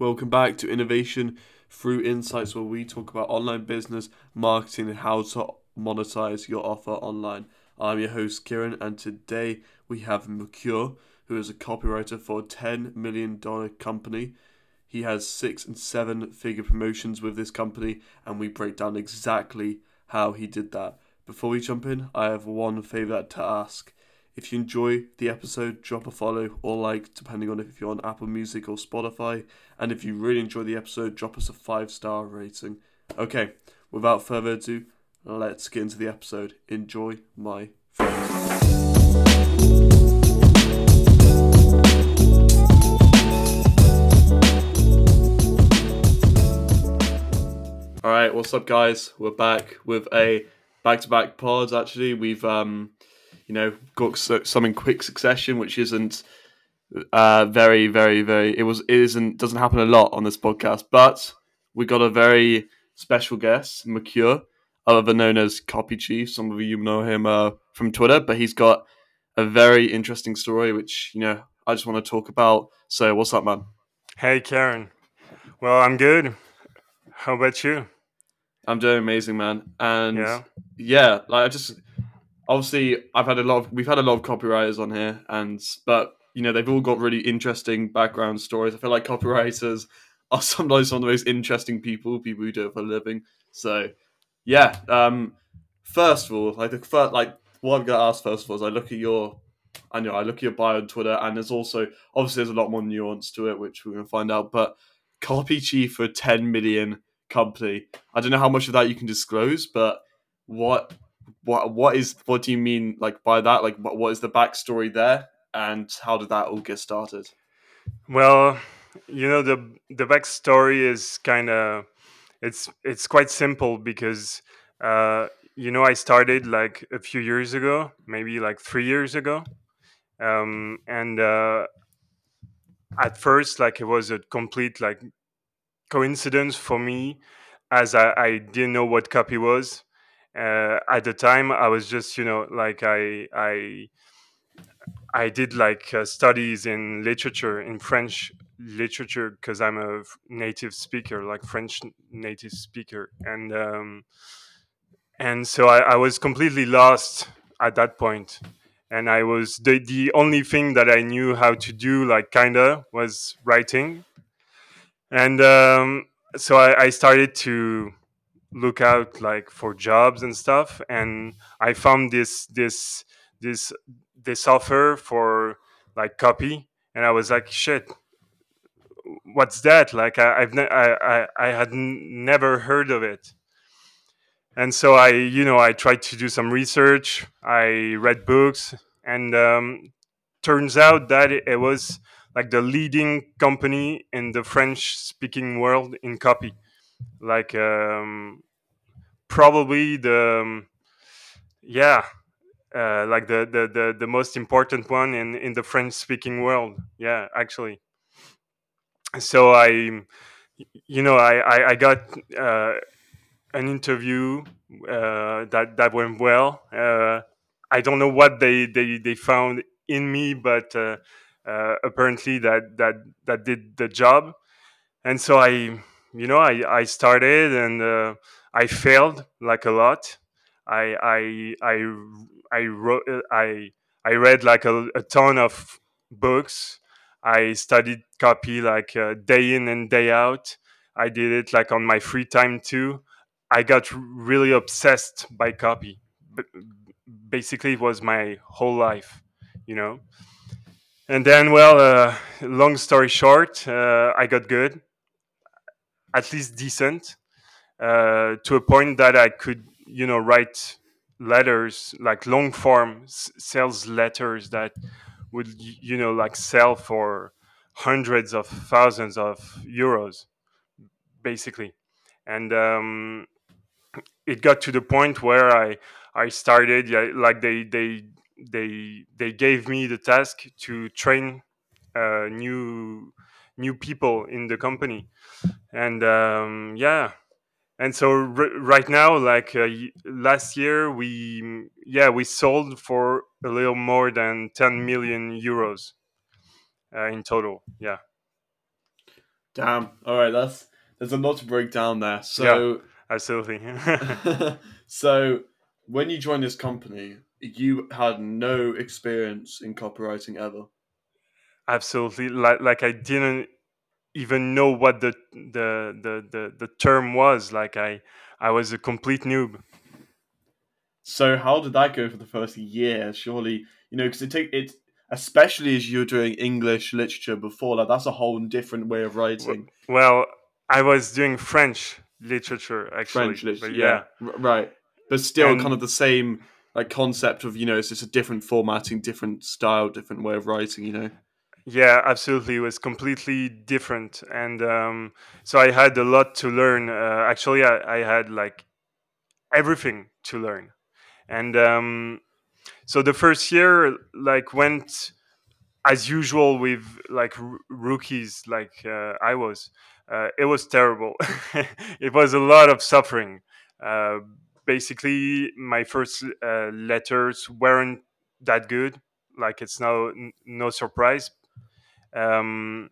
Welcome back to Innovation Through Insights, where we talk about online business, marketing, and how to monetize your offer online. I'm your host, Kieran, and today we have Mercure, who is a copywriter for a $10 million company. He has six and seven figure promotions with this company, and we break down exactly how he did that. Before we jump in, I have one favor to ask. If you enjoy the episode, drop a follow or like, depending on if you're on Apple Music or Spotify. And if you really enjoy the episode, drop us a five star rating. Okay, without further ado, let's get into the episode. Enjoy my friends. All right, what's up, guys? We're back with a back-to-back pod. Actually, we've um, you know, got so- some in quick succession, which isn't uh very, very, very. It was, it isn't, doesn't happen a lot on this podcast, but we got a very special guest, Mercure, other known as Copy Chief. Some of you know him uh, from Twitter, but he's got a very interesting story, which you know I just want to talk about. So, what's up, man? Hey, Karen. Well, I'm good. How about you? I'm doing amazing, man. And yeah, Yeah. like I just obviously I've had a lot of we've had a lot of copywriters on here and but you know they've all got really interesting background stories. I feel like copywriters are sometimes some of the most interesting people, people who do it for a living. So yeah, um first of all, like the first like what I'm gonna ask first of all is I look at your I know I look at your bio on Twitter and there's also obviously there's a lot more nuance to it, which we're gonna find out, but copy chief for 10 million company. I don't know how much of that you can disclose, but what what what is what do you mean like by that? Like what, what is the backstory there, and how did that all get started? Well, you know the the backstory is kind of it's it's quite simple because uh, you know I started like a few years ago, maybe like three years ago, um, and uh, at first like it was a complete like coincidence for me as I, I didn't know what copy was. Uh, at the time, I was just you know like I I I did like uh, studies in literature in French literature because I'm a native speaker, like French native speaker, and um, and so I, I was completely lost at that. And I was the the only thing that I knew how to do, like kinda, was writing. And um, so I, I started to look out like for jobs and stuff, and I found this this this this offer for like copy, and I was like, shit, what's that? Like I, I've ne- I, I I had n- never heard of it, and so I you know I tried to do some research. I read books, and um, turns out that it, it was like the leading company in the French speaking world in copy, like um, probably the um, yeah uh, like the, the the the most important one in in the French speaking world. Yeah, actually. So I, you know, I I, I got uh, an interview uh, that that went well. Uh, I don't know what they they they found in me, but uh, uh, apparently that that that did the job. And so I, you know, I I started and uh, I failed like a lot. I I I I wrote I I read like a, a ton of books. I studied copy like uh, day in and day out. I did it like on my free time too. I got really obsessed by copy. B- basically, it was my whole life, you know. And then, well, uh, long story short, uh, I got good, at least decent, uh, to a point that I could, you know, write letters like long form sales letters that would, you know, like sell for hundreds of thousands of euros, basically. And um, it got to the point where I I started yeah, like they they they they gave me the task to train uh, new new people in the company and um, yeah and so r- right now like uh, last year we yeah we sold for a little more than 10 million euros uh, in total yeah Damn. All right, that's there's a lot to break down there. So absolutely. so when you joined this company, you had no experience in copywriting ever. Absolutely. Like like I didn't even know what the the the the, the term was. Like I I was a complete noob. So how did that go for the first year? Surely, you know, because it take it, especially as you're doing English literature before, like that's a whole different way of writing. Well, I was doing French literature actually. French literature, but yeah, R- right. But still, And- kind of the same like concept of you know, it's just a different formatting, different style, different way of writing. You know. Yeah, absolutely. It was completely different, and um, so I had a lot to learn. Uh, actually, I, I had like everything to learn, and um, so the first year like went as usual with like r- rookies, like uh, I was. Uh, it was terrible. it was a lot of suffering. Uh, basically, my first uh, letters weren't that good. Like it's no n- no surprise um,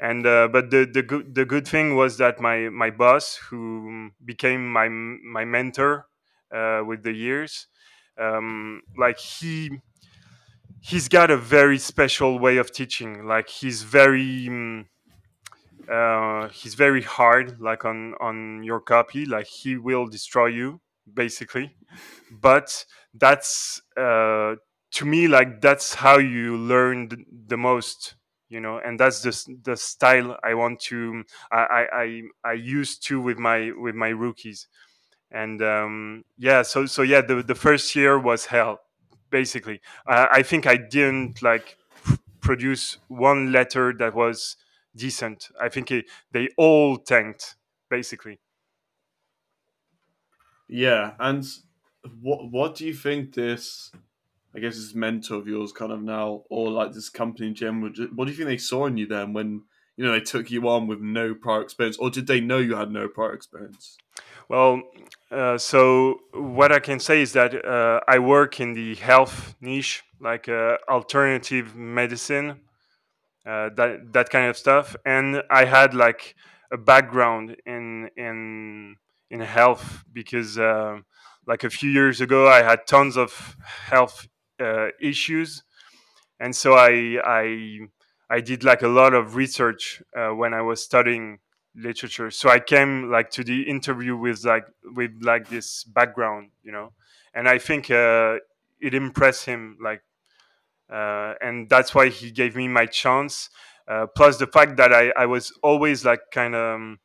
and uh, but the the good the good thing was that my my boss who became my my mentor uh, with the years um, like he he's got a very special way of teaching. Like he's very mm, uh, he's very hard like on on your copy. Like he will destroy you basically. But that's uh, to me like that's how you learn the most you know and that's the, the style i want to I, I i I used to with my with my rookies. And um yeah so so yeah the, the first year was hell basically. I, I think i didn't like produce one letter that was decent. I think it, they all tanked basically. Yeah, and what what do you think this? I guess this mentor of yours, kind of now, or like this company in general. What do you think they saw in you then when you know they took you on with no prior experience, or did they know you had no prior experience? Well, uh, so what I can say is that uh, I work in the health niche, like uh, alternative medicine, uh, that that kind of stuff, and I had like a background in in in health because uh, like a few years ago I had tons of health issues, and so I I I did like a lot of research uh, when I was studying literature. So I came like to the interview with like with like this background, you know, and I think uh, it impressed him like, uh, and that's why he gave me my chance. Uh, plus the fact that I, I was always like kind of um,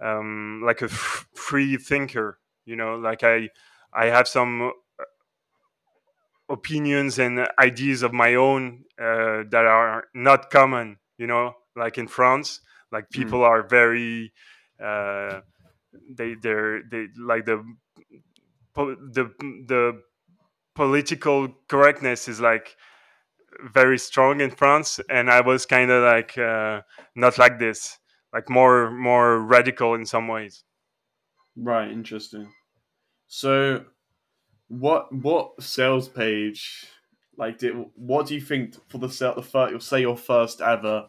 um, like a f- free thinker, you know, like I I have some opinions and ideas of my own uh, that are not common you know like in france like Mm. people are very uh, they they're they like the the the political correctness is like very strong in france and i was kind of like uh, not like this like more more radical in some ways Right, interesting. So, what what sales page like did what do you think for the sale the first you'll say your first ever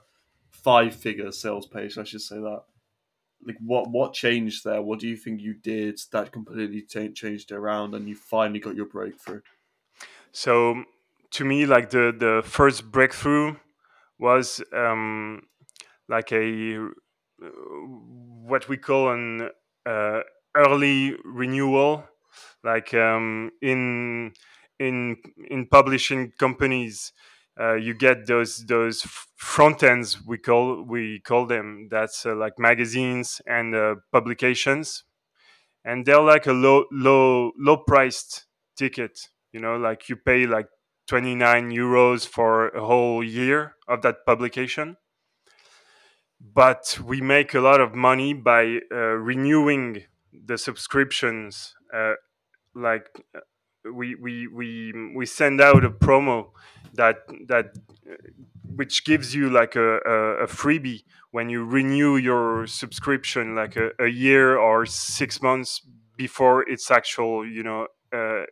five figure sales page? I should say that. Like what what changed there? What do you think you did that completely cha- changed around and you finally got your breakthrough? so to me like the the first breakthrough was um like a what we call an uh, early renewal like um, in in in publishing companies uh, you get those those front ends we call we call them. That's uh, like magazines and uh, publications. And they're like a low low low priced ticket you know like you pay like 29 euros for a whole year of that publication. But we make a lot of money by uh, renewing the subscriptions uh, like uh, we we we we send out a promo that that which gives you like a, a, a freebie when you renew your subscription like a, a year or six months before its actual you know uh,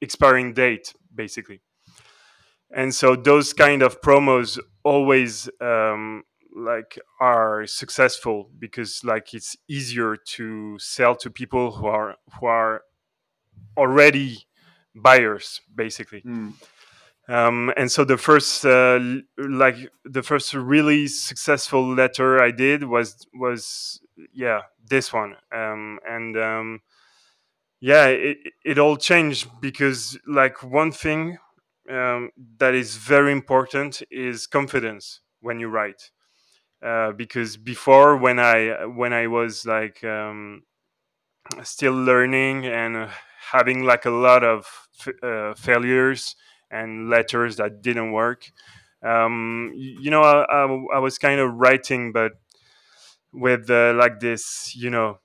expiring date basically. And so those kind of promos always um, like are successful because like it's easier to sell to people who are who are already buyers basically. Mm. um, and so the first uh, like the first really successful letter i did was was yeah this one. Um, and um, yeah it, it all changed because like one thing um, that is very important is confidence when you write. Uh, because before when i when i was like um, still learning and uh, having like a lot of uh, failures and letters that didn't work. Um, you know I, I, I was kind of writing but with uh, like this you know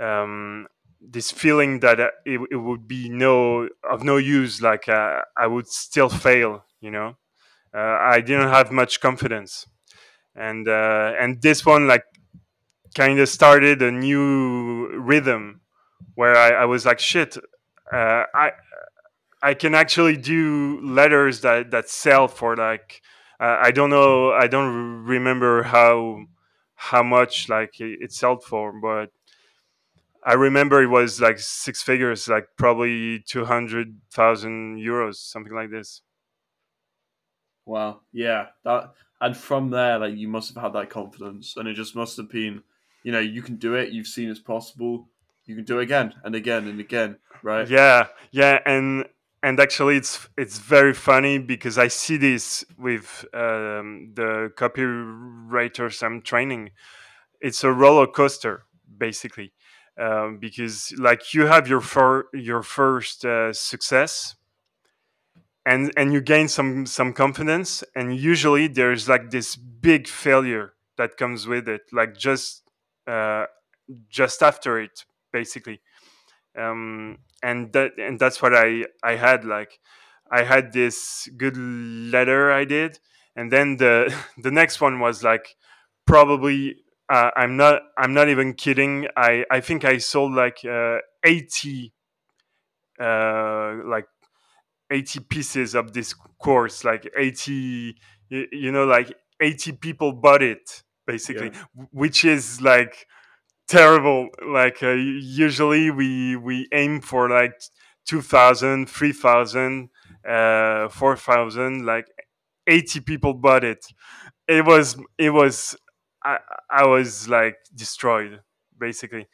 um, this feeling that uh, it, it would be no of no use like uh, i would still fail you know? Uh, i didn't have much confidence. And uh, and this one like kind of started a new rhythm where I, I was like shit uh, i i can actually do letters that that sell for like uh, i don't know i don't remember how how much like it, it sold for but I remember it was like six figures, like probably two hundred thousand euros, something like this. Wow. Yeah. That and from there, like you must have had that confidence, and it just must have been, you know, you can do it. You've seen it's possible. You can do it again and again and again, right? Yeah, yeah, and and actually, it's it's very funny because I see this with um, the copywriters I'm training. It's a roller coaster, basically, um, because like you have your fir- your first uh, success, and and you gain some some confidence and usually there's like this big failure that comes with it like just uh, just after it basically um, and that and that's what i i had like i had this good letter i did and then the the next one was like probably uh, i'm not i'm not even kidding i i think i sold like uh, 80 uh, like 80 pieces of this course like 80 you, you know like 80 people bought it basically Yeah. which is like terrible like uh, usually we we aim for like 2000 3000 uh 4000 like 80 people bought it. It was it was i i was like destroyed basically.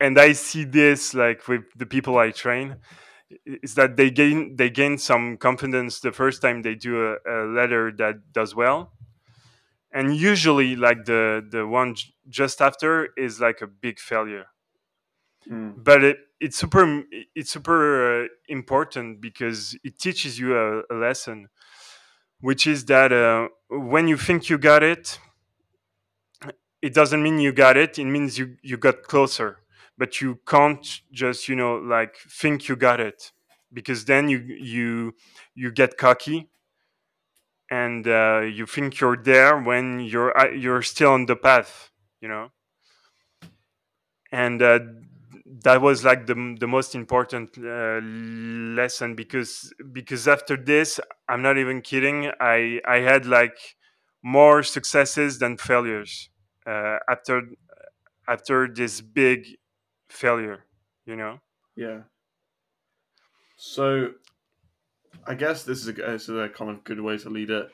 And i see this like with the people i train is that they gain they gain some confidence the first time they do a, a letter that does well and usually like the the one j- just after is like a big failure. Mm. but it, it's super it's super uh, important because it teaches you a, a lesson which is that uh, when you think you got it it doesn't mean you got it. It means you you got closer. But you can't just you know like think you got it because then you you you get cocky and uh, you think you're there when you're uh, you're still on the path you know and uh, that was like the, the most important uh, lesson because because after this i'm not even kidding i i had like more successes than failures uh, after after this big failure you know Yeah. So, I guess this is a, this is a kind of good way to lead it,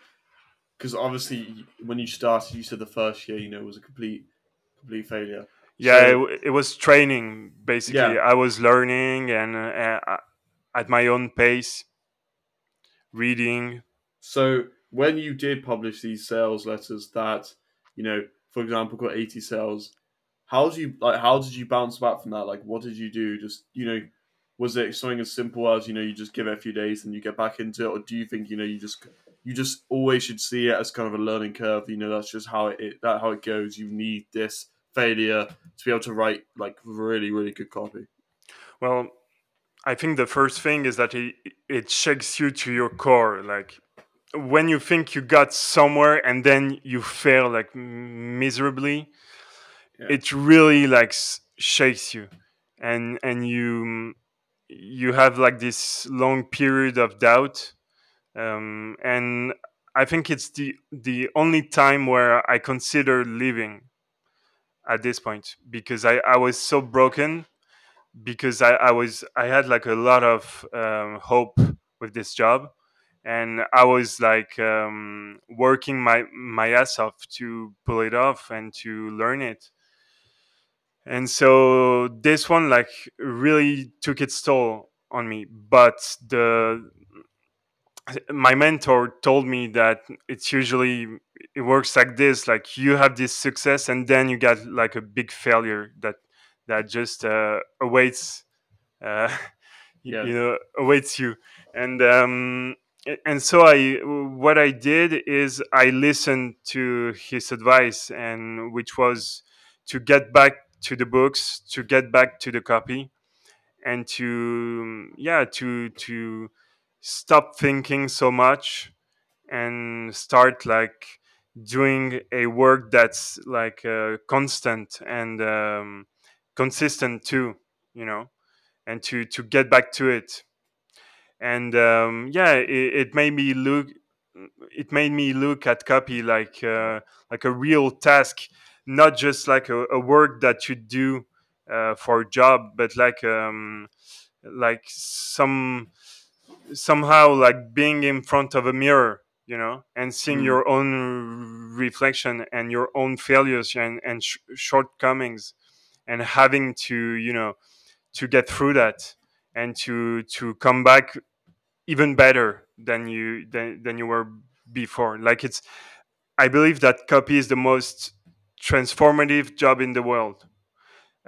because obviously when you started, you said the first year, you know, was a complete complete failure. yeah it, So- w- it was training basically Yeah. i was learning and uh, uh, at my own pace reading So when you did publish these sales letters that, you know, for example, got eighty sales, how did you like? How did you bounce back from that? Like, what did you do? Just you know, was it something as simple as you know you just give it a few days and you get back into it, or do you think you know you just you just always should see it as kind of a learning curve? You know, that's just how it, it that how it goes. You need this failure to be able to write like really really good copy. Well, I think the first thing is that it, it shakes you to your core. Like when you think you got somewhere and then you fail like miserably, Yeah. it really like shakes you, and and you you have like this long period of doubt. Um, and I think it's the the only time where I consider leaving at this point because I, I was so broken because I, I was I had like a lot of um, hope with this job and I was like um, working my my ass off to pull it off and to learn it and so this one like really took its toll on me but the my mentor told me that it's usually it works like this like you have this success and then you get like a big failure that that just uh, awaits uh, Yeah. you know awaits you and um and so i what i did is i listened to his advice and which was to get back to the books to get back to the copy and to yeah to to stop thinking so much and start like doing a work that's like uh, constant and um, consistent too you know and to to get back to it. And um, yeah it, it made me look it made me look at copy like uh, like a real task not just like a, a work that you do uh, for a job but like um, like some somehow like being in front of a mirror you know and seeing Mm. your own reflection and your own failures and, and sh- shortcomings and having to you know to get through that and to to come back even better than you than, than you were before like it's i believe that copy is the most transformative job in the world.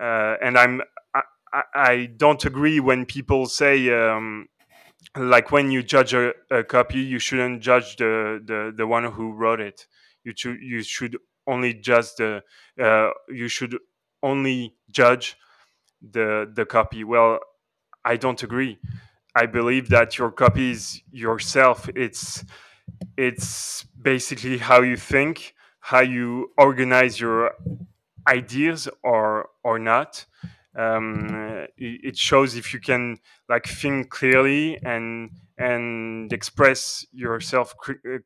Uh, and i'm I, I don't agree when people say um, like when you judge a, a copy you shouldn't judge the, the the one who wrote it. You should you should only judge the uh, you should only judge the the copy. Well i don't agree. I believe that your copy is yourself. It's it's basically how you think how you organize your ideas or or not um, it, shows if you can like think clearly and and express yourself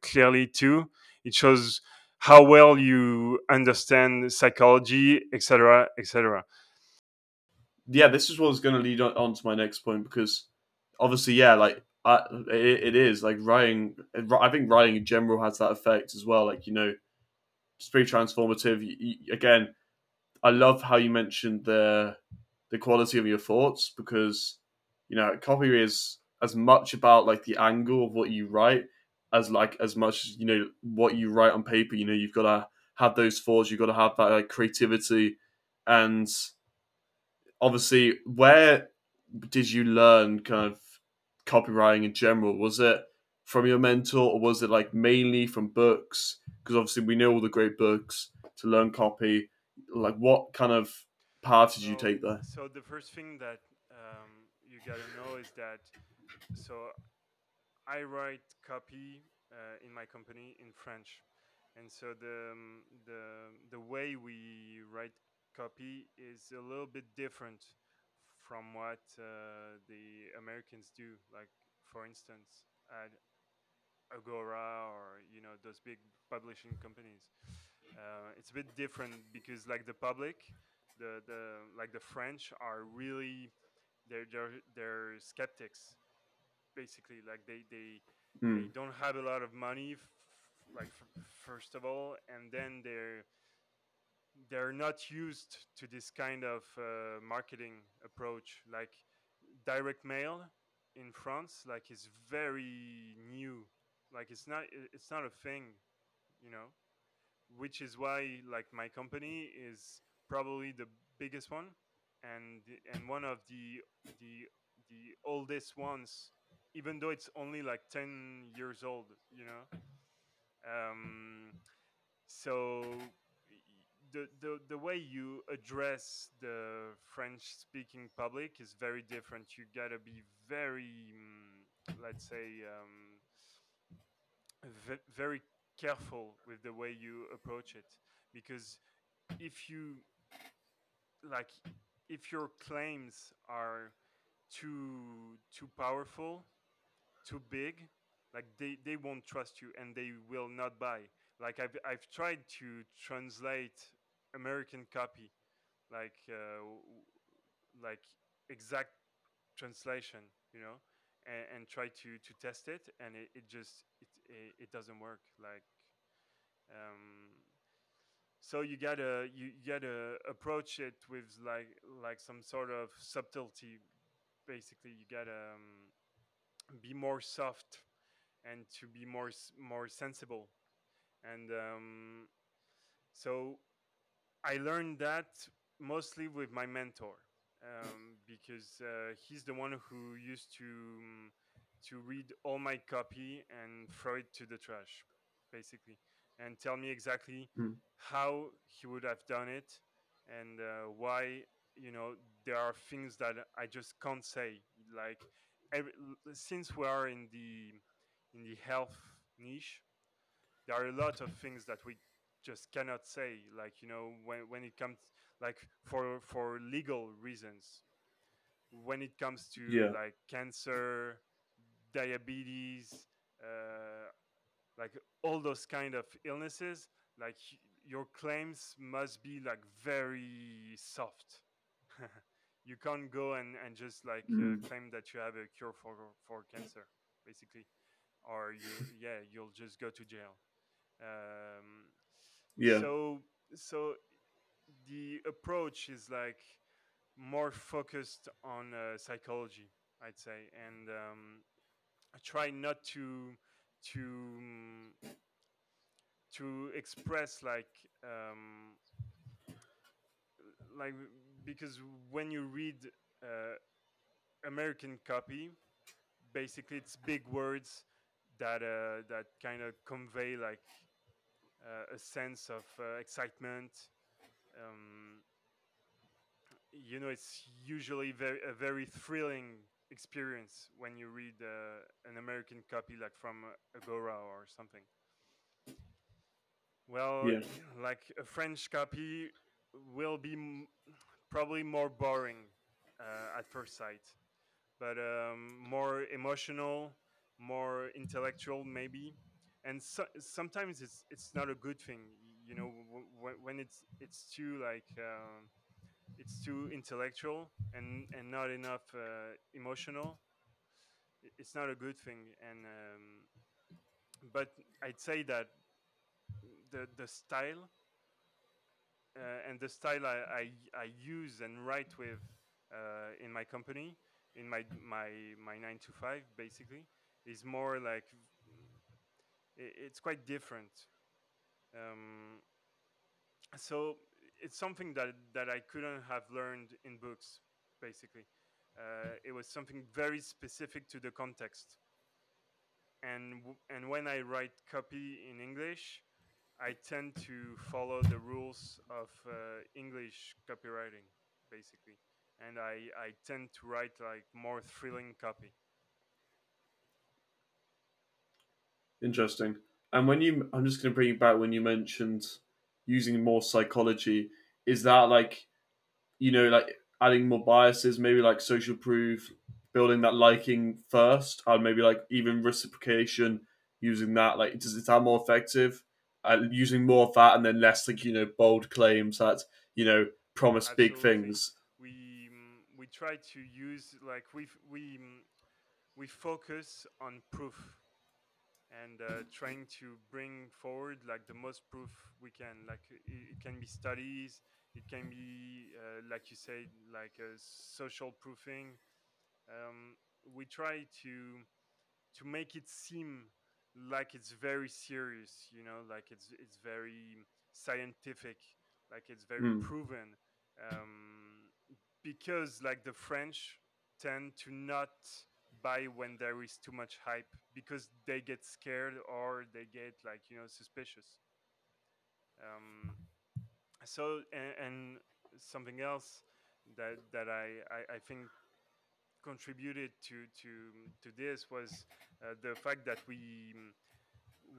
clearly too it shows how well you understand psychology etc etc yeah, this is what was going to lead on, on to my next point because obviously, yeah, like I, it, it is like writing. I think writing in general has that effect as well. Like you know, it's pretty transformative. You, you, again, I love how you mentioned the the quality of your thoughts because you know copy is as much about like the angle of what you write as like as much as you know what you write on paper. You know, you've got to have those thoughts. You've got to have that like creativity and obviously, where did you learn kind of copywriting in general? Was it from your mentor, or was it like mainly from books? Because obviously, we know all the great books to learn copy. Like, what kind of path did you take there? so the first thing that um, you gotta know is that so I write copy uh, in my company in French, and so the um, the the way we write copy is a little bit different from what uh, the Americans do. Like for instance, at Agora or you know those big publishing companies, uh, it's a bit different because like the public, the the like the French are really they're they're, they're skeptics basically. Like they they they Hmm. don't have a lot of money f- like f- first of all and then they're they're not used to this kind of uh, marketing approach. Like direct mail in france like is very new like it's not it's not a thing you know? Which is why like my company is probably the biggest one and and one of the the the oldest ones even though it's only like 10 years old you know? Um so the, the the way you address the french speaking public is very different. You gotta be very mm, let's say um, very careful with the way you approach it. Because if you like if your claims are too too powerful too big like they they won't trust you and they will not buy. Like i've i've tried to translate american copy like uh, like exact translation you know and, and try to to test it and it, it just it, it it doesn't work like um so you gotta you, gotta approach it with like like some sort of subtlety. Basically you gotta um, be more soft and to be more more sensible. And um, so i learned that mostly with my mentor um, because uh, he's the one who used to um, to read all my copy and throw it to the trash basically and tell me exactly Mm. how he would have done it and uh, why you know there are things that i just can't say like every, since we are in the in the health niche there are a lot of things that we just cannot say like you know when when it comes like for for legal reasons when it comes to Yeah. like cancer diabetes uh, like all those kind of illnesses like your claims must be like very soft you can't go and, and just like uh, Mm. claim that you have a cure for for cancer basically or you yeah you'll just go to jail um, Yeah. so so the approach is like more focused on uh, psychology i'd say and um, try not to to to express like um, like because when you read uh, american copy basically it's big words that uh, that kind of convey like uh, a sense of uh, excitement. Um, you know it's usually very a very thrilling experience when you read uh, an american copy like from agora or something? Well Yeah. like a french copy will be m- probably more boring uh, at first sight. But um, more emotional more intellectual maybe. And so, sometimes it's it's not a good thing you know w- w- when it's it's too like um, it's too intellectual and and not enough uh, emotional. It's not a good thing. And um, but i'd say that the the style uh, and the style I, I i use and write with uh, in my company in my my my 9 to 5 basically is more like it's quite different. Um, so it's something that that I couldn't have learned in books. Basically, uh, it was something very specific to the context. And and when I write copy in English, I tend to follow the rules of uh, English copywriting, basically. And I I tend to write like more thrilling copy. Interesting. And when you, I'm just going to bring you back when you mentioned using more psychology. Is that like, you know, like adding more biases, maybe like social proof, building that liking first, and maybe like even reciprocation, using that, like, does it that more effective? Uh, using more of that and then less like, you know, bold claims that, you know, promise big things. We we try to use like we we we focus on proof and uh, trying to bring forward like the most proof we can. Like it, it can be studies it can be uh, like you said like a social proofing. Um, we try to to make it seem like it's very serious you know like it's it's very scientific like it's very Mm, proven. Um, because like the french tend to not buy when there is too much hype because they get scared or they get like you know suspicious. Um, so and, and something else that that I, I i think contributed to to to this was uh, the fact that we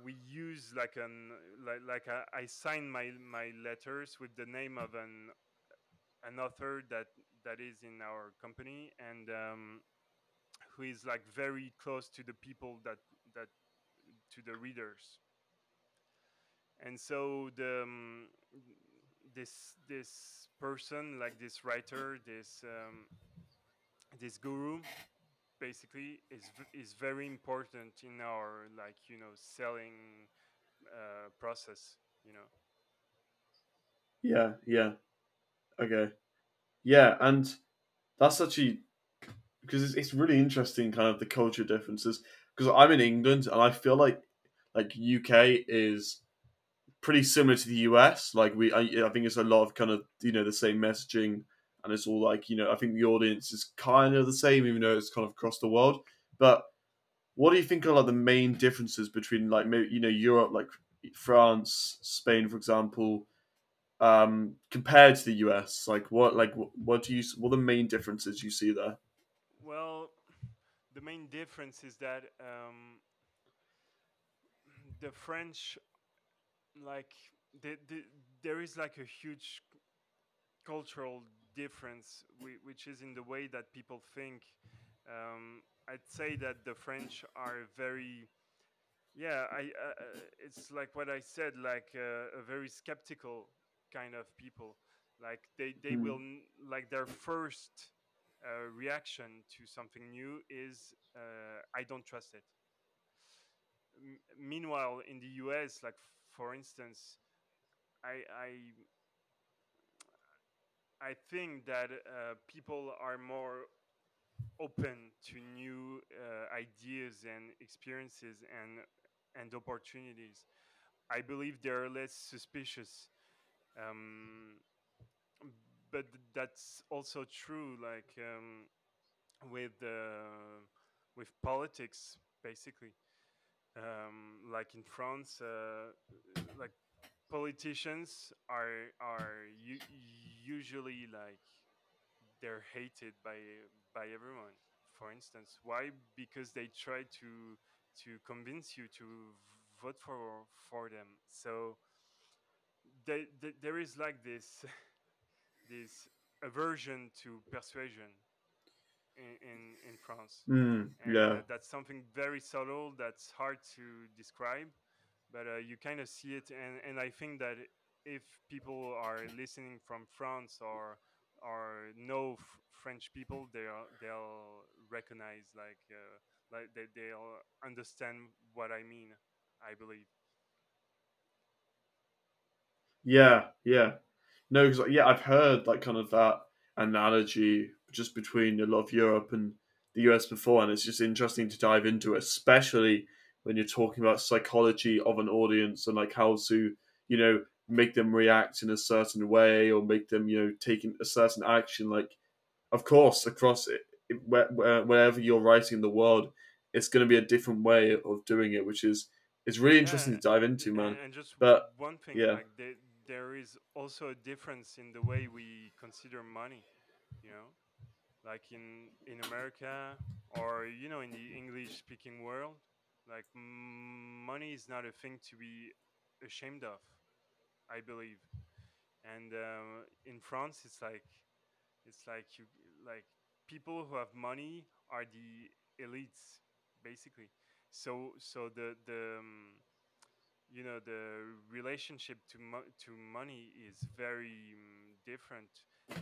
we use like an like like I, I sign my my letters with the name of an an author that that is in our company. And um, who is like very close to the people that that to the readers and so the um, this this person like this writer this um, this guru basically is is very important in our like you know selling uh, process you know Yeah, yeah. Okay. Yeah, and that's actually because it's, it's really interesting, kind of the culture differences. Because I'm in England, and I feel like like UK is pretty similar to the US. Like we, I, I think it's a lot of kind of you know the same messaging, and it's all like you know I think the audience is kind of the same, even though it's kind of across the world. But what do you think are like the main differences between like maybe you know Europe, like France, Spain, for example, um, compared to the US? Like what like what, what do you what are the main differences you see there? Well the main difference is that um, the french like the, the, there is like a huge cultural difference which is in the way that people think um, i'd say that the french are very yeah i uh, uh, it's like what i said like uh, a very skeptical kind of people like they they will Mm. n- like their first reaction to something new is uh, i don't trust it. M- meanwhile in the us like for instance i i i think that uh, people are more open to new uh, ideas and experiences and and opportunities. I believe they're less suspicious. Um, but that's also true like um, with uh, with politics basically. Um, like in france uh, like politicians are are usually like they're hated by by everyone for instance. Why? Because they try to to convince you to vote for for them. So they, they, there is like this this aversion to persuasion in, in, in France. Mm, And yeah, uh, that's something very subtle that's hard to describe, but uh, you kind of see it. And, and I think that if people are listening from France or or know f- French people, they'll they'll recognize like uh, like they, they'll understand what I mean. I believe. yeah, yeah. No, because yeah, I've heard like kind of that analogy just between a lot of Europe and the US before, and it's just interesting to dive into, especially when you're talking about psychology of an audience and like how to, you know, make them react in a certain way or make them, you know, taking a certain action. Like, of course, across it, it- where, where, wherever you're writing the world, it's going to be a different way of doing it, which is it's really interesting Yeah, to dive into, man. and, and just But one thing, yeah, like there, there is also a difference in the way we consider money. You know, like in in America or you know in the English speaking world, like money is not a thing to be ashamed of. I believe, and um, in France, it's like it's like you like people who have money are the elites, basically. So so the the um, you know the relationship to mo- to money is very um, different.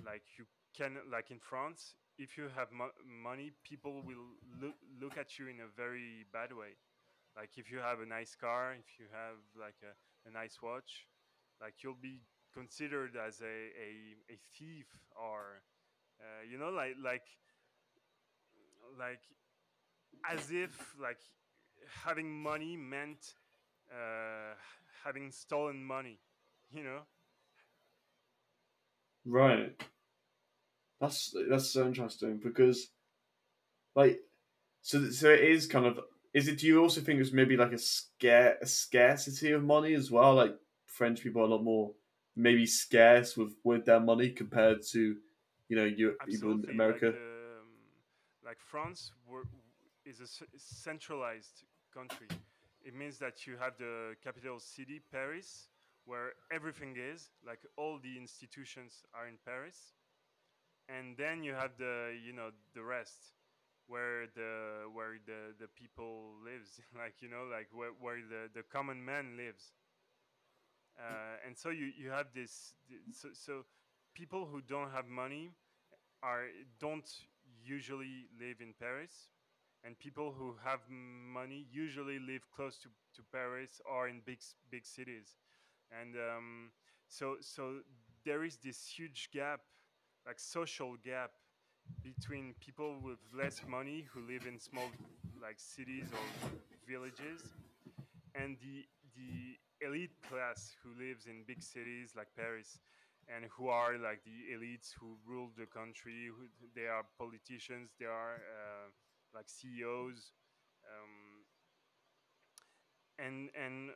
Like you can like in france if you have mo- money people will look look at you in a very bad way. Like if you have a nice car if you have like a, a nice watch like you'll be considered as a a, a thief or uh, you know like like like as if like having money meant uh, having stolen money. You know? right. That's that's so interesting because like so so it is kind of is it do you also think it's maybe like a scare a scarcity of money as well like french people are a lot more maybe scarce with with their money compared to you know you people Absolutely. Like america the um, like France were, is a centralized country. It means that you have the capital city, Paris, where everything is. Like all the institutions are in Paris, and then you have the you know the rest where the where the the people lives like you know like where, where the the common man lives uh, and so you you have this so, so people who don't have money are don't usually live in paris and people who have money usually live close to, to paris or in big big cities. And um, so so there is this huge gap like social gap between people with less money who live in small like cities or villages and the the elite class who lives in big cities like Paris and who are like the elites who rule the country who they are politicians they are uh, like CEOs um, and and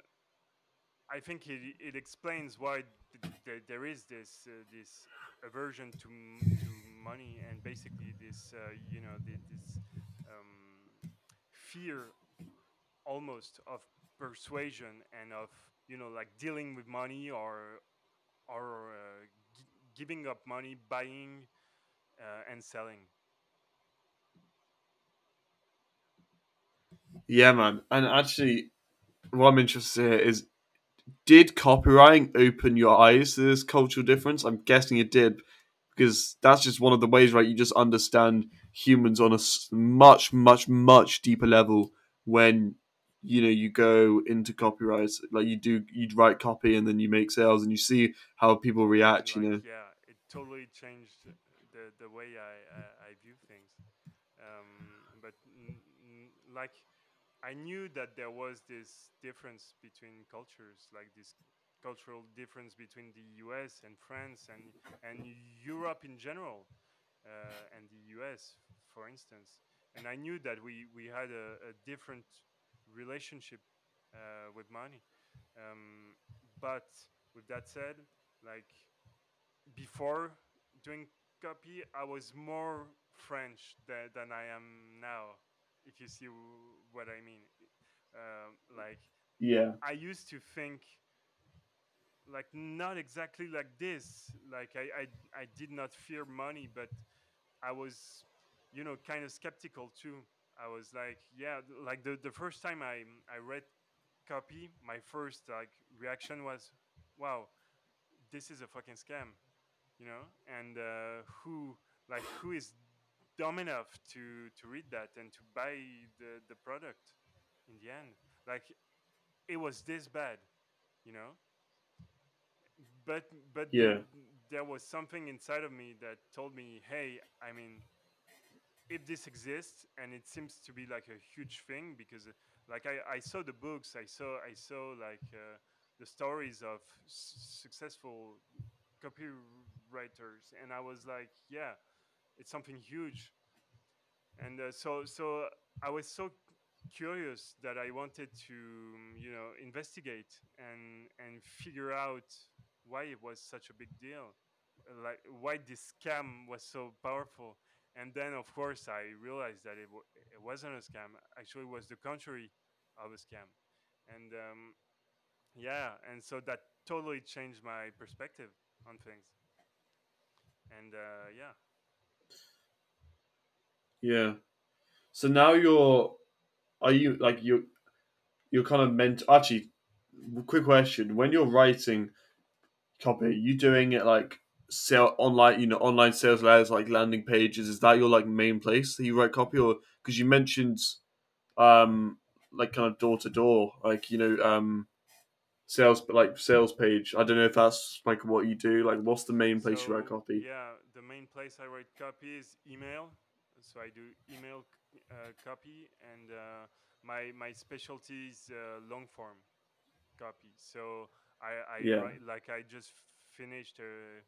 I think it, it explains why th- th- there is this uh, this aversion to m- to money and basically this uh, you know th- this um, fear almost of persuasion and of you know like dealing with money or or uh, g- giving up money, buying uh, and selling. Yeah, man. And actually, what I'm interested here is did copywriting open your eyes to this cultural difference? I'm guessing it did because that's just one of the ways, right? You just understand humans on a much, much, much deeper level when you know you go into copyright. Like you do, you write copy and then you make sales, and you see how people react. Like you know, yeah, it totally changed the the way I I, I view things. Um, but n- n- like I knew that there was this difference between cultures, like this cultural difference between the U.S. and France and and Europe in general, uh, and the U.S. for instance. And I knew that we we had a, a different relationship uh, with money. Um, but with that said, like before doing copy, I was more French than, than I am now. If you see what I mean, um, like yeah, I used to think like not exactly like this. Like I, I, I did not fear money, but I was, you know, kind of skeptical too. I was like, yeah, like the, the first time I, I read copy, my first like reaction was, wow, this is a fucking scam you know and uh, who like who is dumb enough to to read that and to buy the the product in the end. Like it was this bad you know? But but yeah, then there was something inside of me that told me hey i mean if this exists and it seems to be like a huge thing because like i i saw the books i saw i saw like uh, the stories of s- successful copywriters and i was like yeah it's something huge. And uh, so so i was so curious that i wanted to um, you know investigate and and figure out why it was such a big deal like why this scam was so powerful. And then of course i realized that it, w- it wasn't a scam. Actually it was the contrary of a scam. And um, yeah and so that totally changed my perspective on things. And uh, yeah yeah. So now you're, are you like you? You're kind of meant. Actually, quick question: When you're writing copy, you doing it like sell online? You know, online sales letters like landing pages. Is that your like main place that you write copy, or because you mentioned um like kind of door to door, like you know um sales like sales page. I don't know if that's like what you do. Like, what's the main place you write copy? yeah the main place i write copy is email so i do email c- uh, copy and uh, my my specialty is uh, long form copy. So i i Yeah, write like i just finished a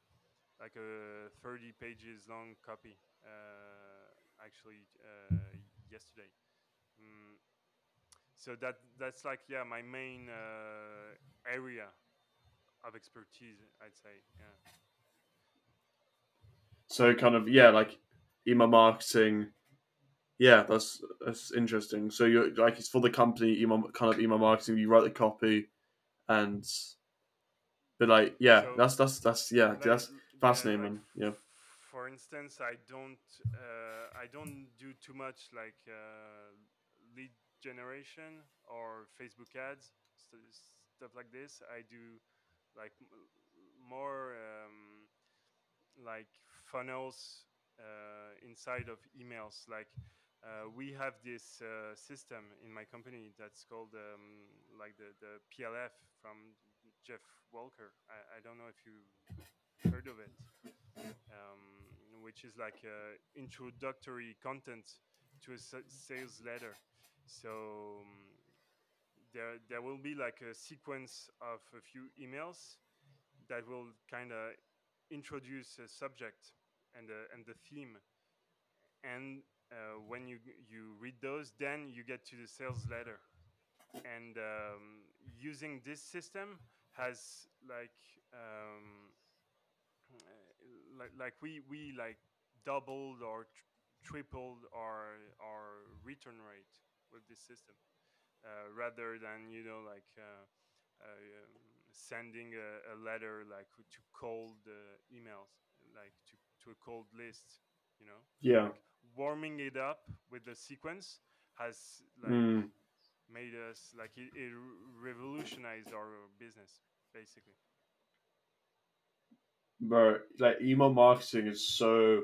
like a 30 pages long copy uh, actually uh, yesterday. Mm, so that that's like yeah my main uh, area of expertise i'd say yeah. So kind of yeah, like email marketing. Yeah, that's that's interesting. So you're like it's for the company email kind of email marketing. You write the copy and but like yeah, so that's that's that's yeah, like that's yeah fascinating, like. Yeah, for instance, I don't uh, I don't do too much like uh, lead generation or Facebook ads st- stuff like this. I do like m- more um, like funnels inside of emails. Like uh, we have this uh, system in my company that's called um, like the the PLF from Jeff Walker. I, I don't know if you heard of it um, which is like uh, introductory content to a sales letter. So um, there there will be like a sequence of a few emails that will kind of introduce a subject and the and the theme. And uh, when you you read those, then you get to the sales letter. And um, using this system has like um, like like we we like doubled or tr- tripled our our return rate with this system uh, rather than you know like uh, uh, um, sending a, a letter like to cold uh, emails like to a cold list you know Yeah. like warming it up with the sequence has like Mm. made us like it, it revolutionized our business basically Bro, like email marketing is so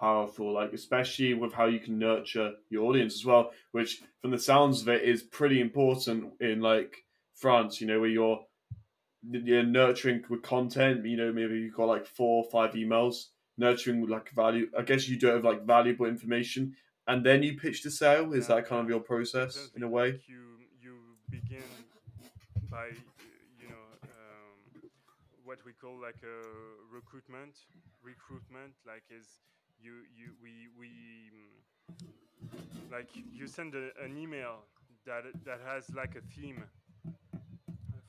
powerful, like especially with how you can nurture your audience as well, which from the sounds of it is pretty important in like France, you know, where you're you're nurturing with content, you know, maybe you've got like four or five emails, nurturing with like value I guess you do with like valuable information and then you pitch the sale. Is Yeah, that kind of your process in a way? you you begin by you know um, what we call like a recruitment recruitment like is you you we we like you send a, an email that that has like a theme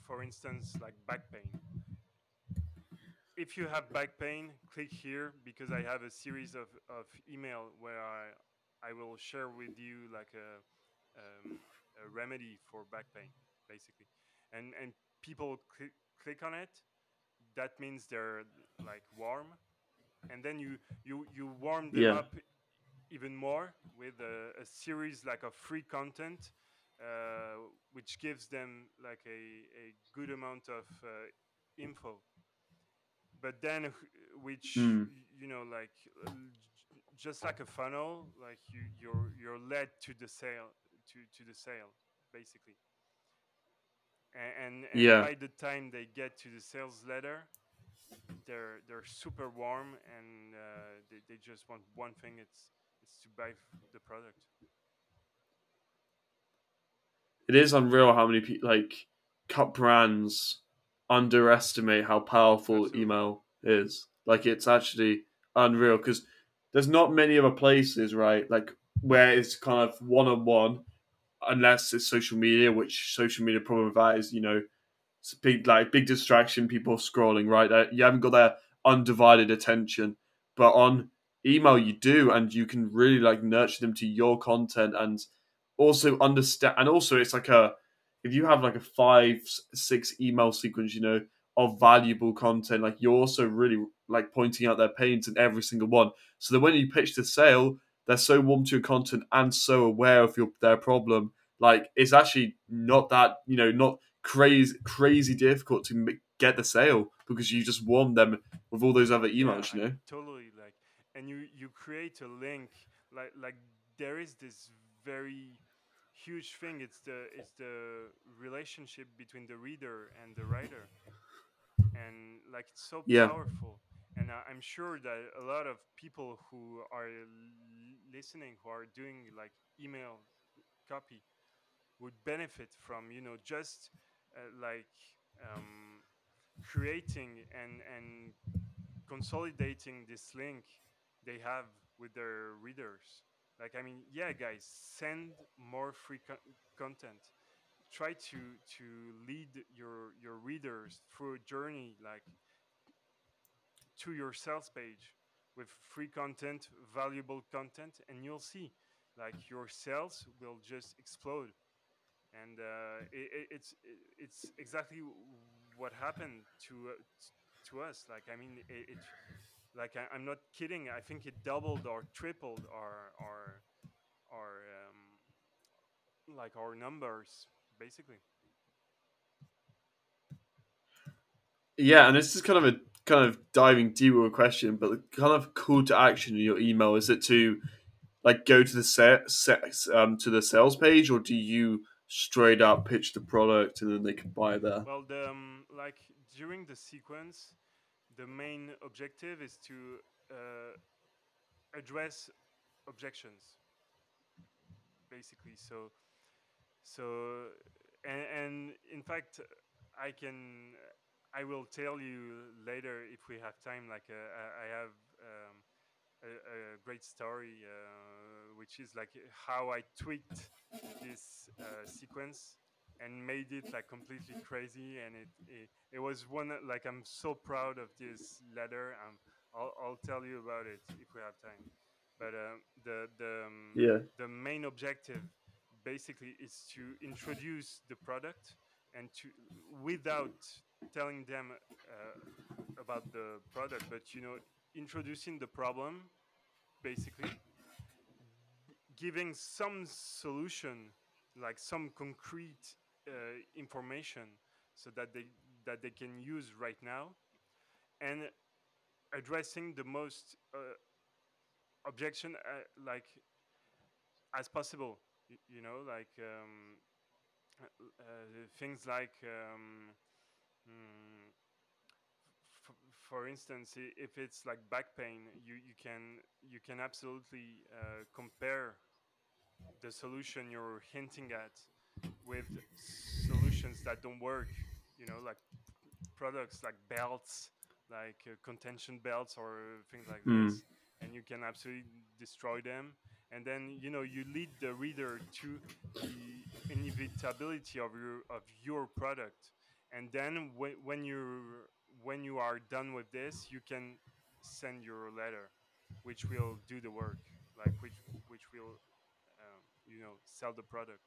for instance like back pain if you have back pain click here because i have a series of, of email where i i will share with you like a um, a remedy for back pain basically. And and people click click on it. That means they're like warm. And then you you you warm them Yeah. up even more with a, a series like of free content uh, which gives them like a, a good amount of uh, info but then which Mm. you know like uh, just like a funnel like you you're you're led to the sale to to the sale basically and and, and Yeah. by the time they get to the sales letter they're they're super warm and uh, they, they just want one thing it's it's to buy the product it is unreal how many people like cut brands underestimate how powerful Absolutely. email is. Like it's actually unreal because there's not many other places, right? Like where it's kind of one on one, unless it's social media, which social media problem with that is you know it's a big like big distraction. People scrolling, right? You haven't got their undivided attention, but on email you do, and you can really like nurture them to your content and also understand. And also, it's like a if you have like a five six email sequence, you know, of valuable content, like you're also really like pointing out their pains in every single one. So that when you pitch the sale, they're so warm to your content and so aware of your their problem. Like it's actually not that you know not crazy crazy difficult to m- get the sale because you just warm them with all those other emails. yeah, you know. Totally like and you you create a link like like there is this very huge thing. It's the it's the relationship between the reader and the writer. And like it's so Yeah. powerful. And I- i'm sure that a lot of people who are listening who are doing like email copy would benefit from you know just uh, like um, creating and and consolidating this link they have with their readers like i mean yeah guys send more free co- content. Try to to lead your your readers through a journey like to your sales page with free content valuable content and you'll see like your sales will just explode. And uh, it, it, it's it, it's exactly what happened to uh, to us. Like i mean it, it like I, am not kidding. I think it doubled or tripled our our our um, like our numbers basically. Yeah, and this is kind of a kind of diving deeper question, but the kind of call to action in your email is it to like go to the set, set um, to the sales page, or do you straight up pitch the product and then they can buy there? Well, the um, like during the sequence, the main objective is to uh, address objections, basically. So, so, and, and in fact, I can I will tell you later if we have time. Like uh, I have um, a, a, great story, uh, which is like how I tweaked this uh, sequence and made it like completely crazy. And it, it, it was one like I'm so proud of this letter. Um, I'll I'll tell you about it if we have time. But uh, the the um, yeah the main objective basically is to introduce the product and to without telling them uh, about the product, but you know, introducing the problem, basically, giving some solution, like some concrete uh, information, so that they that they can use right now, and addressing the most uh, objection uh, like as possible. You, you know, like. Um, uh, things like um, mm, for instance, if it's like back pain, you, you can you can absolutely uh, compare the solution you're hinting at with solutions that don't work. You know, like products like belts, like uh, contention belts or things like mm. this, and you can absolutely destroy them and then you know you lead the reader to the inevitability of your of your product and then when, when you when you are done with this you can send your letter which will do the work like which which will um, you know sell the product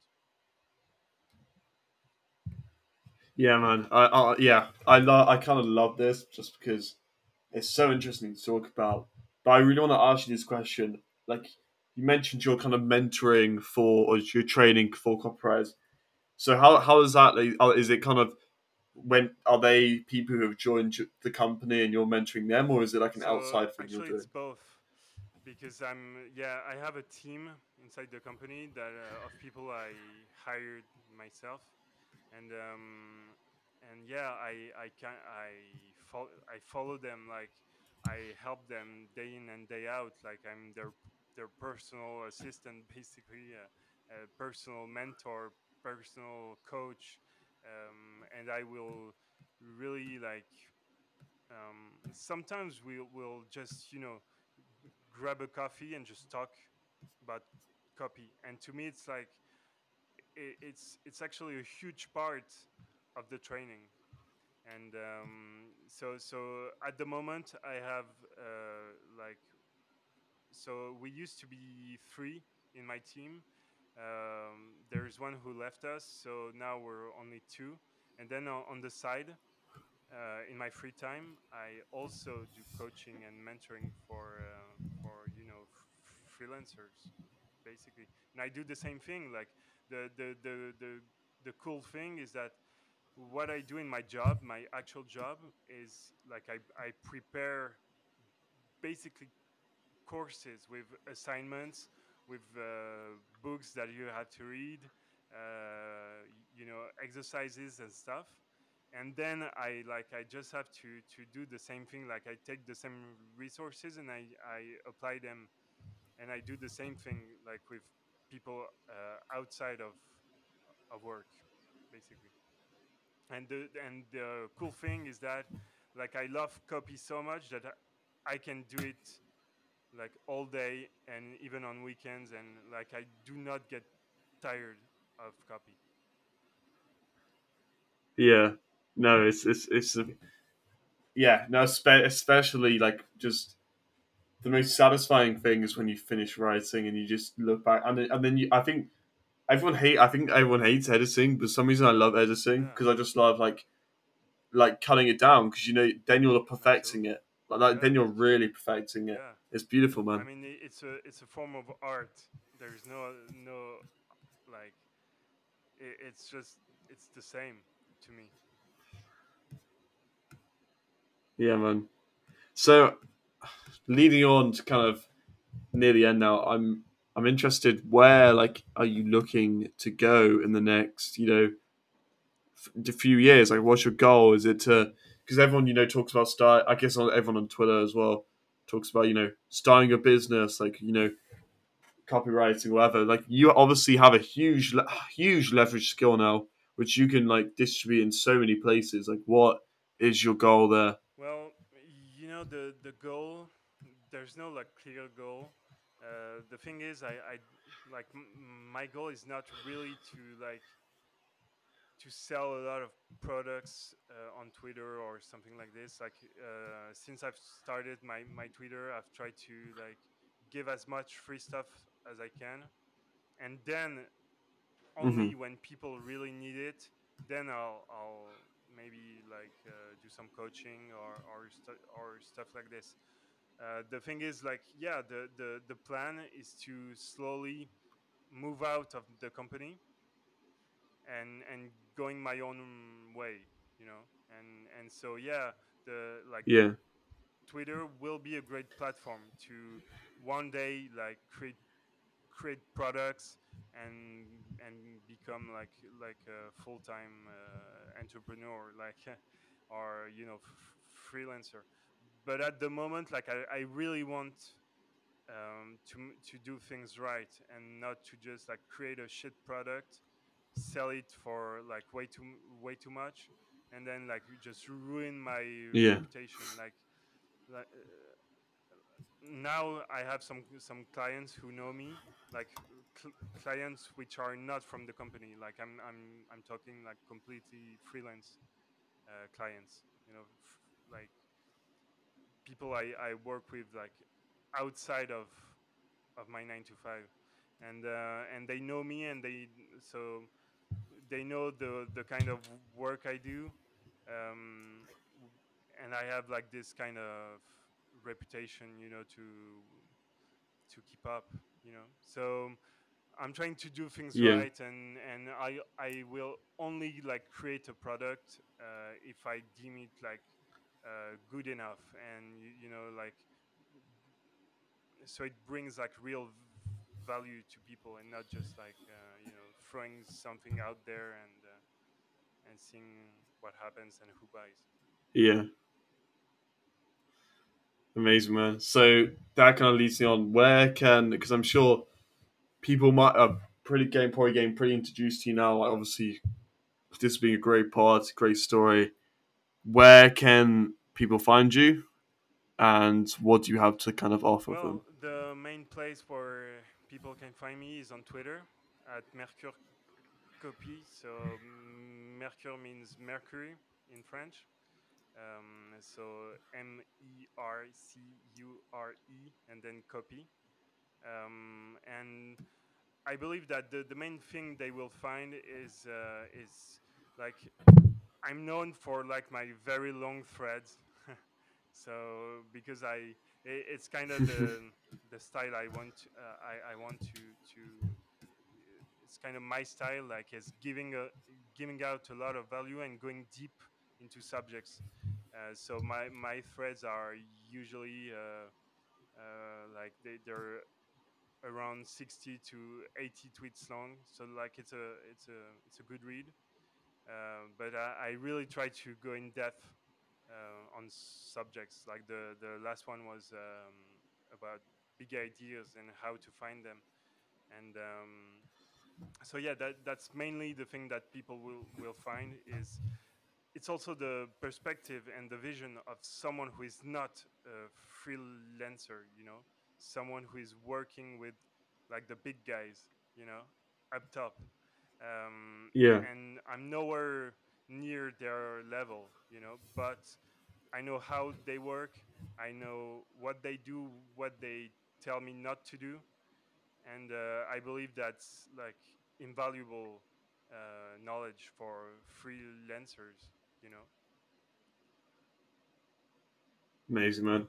yeah man i, I yeah i love i kind of love this just because it's so interesting to talk about but i really want to ask you this question like you mentioned you're kind of mentoring for or you're training for copywriters. So how how is that? Uh, is it kind of when are they people who have joined the company and you're mentoring them, or is it like an so outside thing you're doing? It's both because I'm yeah I have a team inside the company that uh, of people I hired myself, and um, and yeah I I can I follow I follow them like I help them day in and day out like I'm their their personal assistant, basically a, a personal mentor, personal coach, um, and I will really like. Um, sometimes we will just you know grab a coffee and just talk about copy, and to me it's like it, it's it's actually a huge part of the training and um, so so at the moment I have uh, like so we used to be three in my team. Um, there's one who left us, so now we're only two. And then on, the side, uh, in my free time, I also do coaching and mentoring for uh, for you know freelancers, basically. And I do the same thing. Like the the the the the cool thing is that what I do in my job, my actual job, is like I I prepare basically courses with assignments, with uh, books that you have to read, uh, you know, exercises and stuff. And then I like I just have to to do the same thing. Like I take the same resources and I I apply them, and I do the same thing like with people uh, outside of of work, basically. And the and the cool thing is that like I love copy so much that I can do it like all day and even on weekends and like I do not get tired of copy. Yeah. No, it's it's it's a, yeah, no spe- especially like just the most satisfying thing is when you finish writing and you just look back and and then you I think everyone hate I think everyone hates editing, but for some reason I love editing because. I just love like like cutting it down because you know then you're perfecting it like that, Yeah. then you're really perfecting it. yeah. It's beautiful, man. I mean, it's a it's a form of art. There's no no like, i it's just it's the same to me. Yeah, man. So, leading on to kind of near the end now, I'm I'm interested. Where like are you looking to go in the next, you know, the few years? Like, what's your goal? Is it to because everyone you know talks about start. I guess everyone on Twitter as well talks about you know starting a business, like you know, copywriting, whatever. Like, you obviously have a huge, huge leverage skill now, which you can like distribute in so many places. Like, what is your goal there? Well, you know the the goal. There's no like clear goal. Uh, the thing is, I, I like m- my goal is not really to like to sell a lot of products uh, on Twitter or something like this. Like uh, since I've started my my Twitter, I've tried to like give as much free stuff as I can, and then only when people really need it, then I'll I'll maybe like uh, do some coaching or or stu- or stuff like this. Uh, the thing is, like, yeah, the, the the plan is to slowly move out of the company and and going my own way, you know. And and so yeah, the like Yeah, Twitter will be a great platform to one day like create create products and and become like like a full time uh, entrepreneur, like or you know f- freelancer. But at the moment, like I, I really want um, to to do things right and not to just like create a shit product, sell it for like way too way too much, and then like just ruin my Yeah. reputation. Like like uh, now I have some some clients who know me, like cl- clients which are not from the company. Like I'm I'm I'm talking like completely freelance uh, clients. You know, f- like people I, I work with like outside of of my nine to five, and uh, and they know me and they so they know the the kind of work I do, um, and I have like this kind of reputation, you know, to to keep up, you know. So I'm trying to do things Yeah. right, and and I I will only like create a product uh, if I deem it like uh, good enough, and you, you know like so it brings like real value to people, and not just like uh, you know throwing something out there and uh, and seeing what happens and who buys. yeah. Amazing, man. So that kind of leads me on. Where can because I'm sure people might have pretty game probably getting pretty introduced to you now. Like obviously, this being a great part, great story. Where can people find you, and what do you have to kind of offer them? The main place where people can find me is on Twitter at Mercure Copy. So mm, Mercure means Mercury in French. Um, so M E R C U R E and then copy. Um, and I believe that the, the main thing they will find is uh, is like I'm known for like my very long threads. so because I i- it's kind of the the style I want uh, I, I want to to it's kind of my style like is giving a giving out a lot of value and going deep into subjects. Uh, so my my threads are usually uh, uh, like they, they're around 60 to 80 tweets long. So like it's a it's a it's a good read. uh, but I, I really try to go in depth uh, on subjects. Like the the last one was um, about big ideas and how to find them. And um, so yeah that that's mainly the thing that people will will find is it's also the perspective and the vision of someone who is not a freelancer you know? Someone who is working with like the big guys you know up top um, Yeah. and i'm nowhere near their level you know but i know how they work i know what they do what they tell me not to do and uh, I believe that's like invaluable uh, knowledge for freelancers. You know. Amazing, man.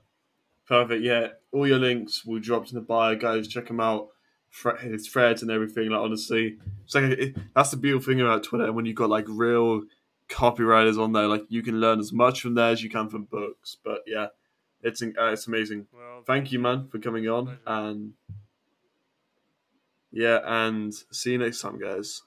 Perfect. Yeah, all your links will drop in the bio, guys. Check them out. His threads and everything. Like honestly, it's like it, that's the beautiful thing about Twitter. And when you've got like real copywriters on there, like you can learn as much from there as you can from books. But yeah, it's uh, it's amazing. Well, Thank you, man, for coming on, Pleasure. and yeah, and see you next time, guys.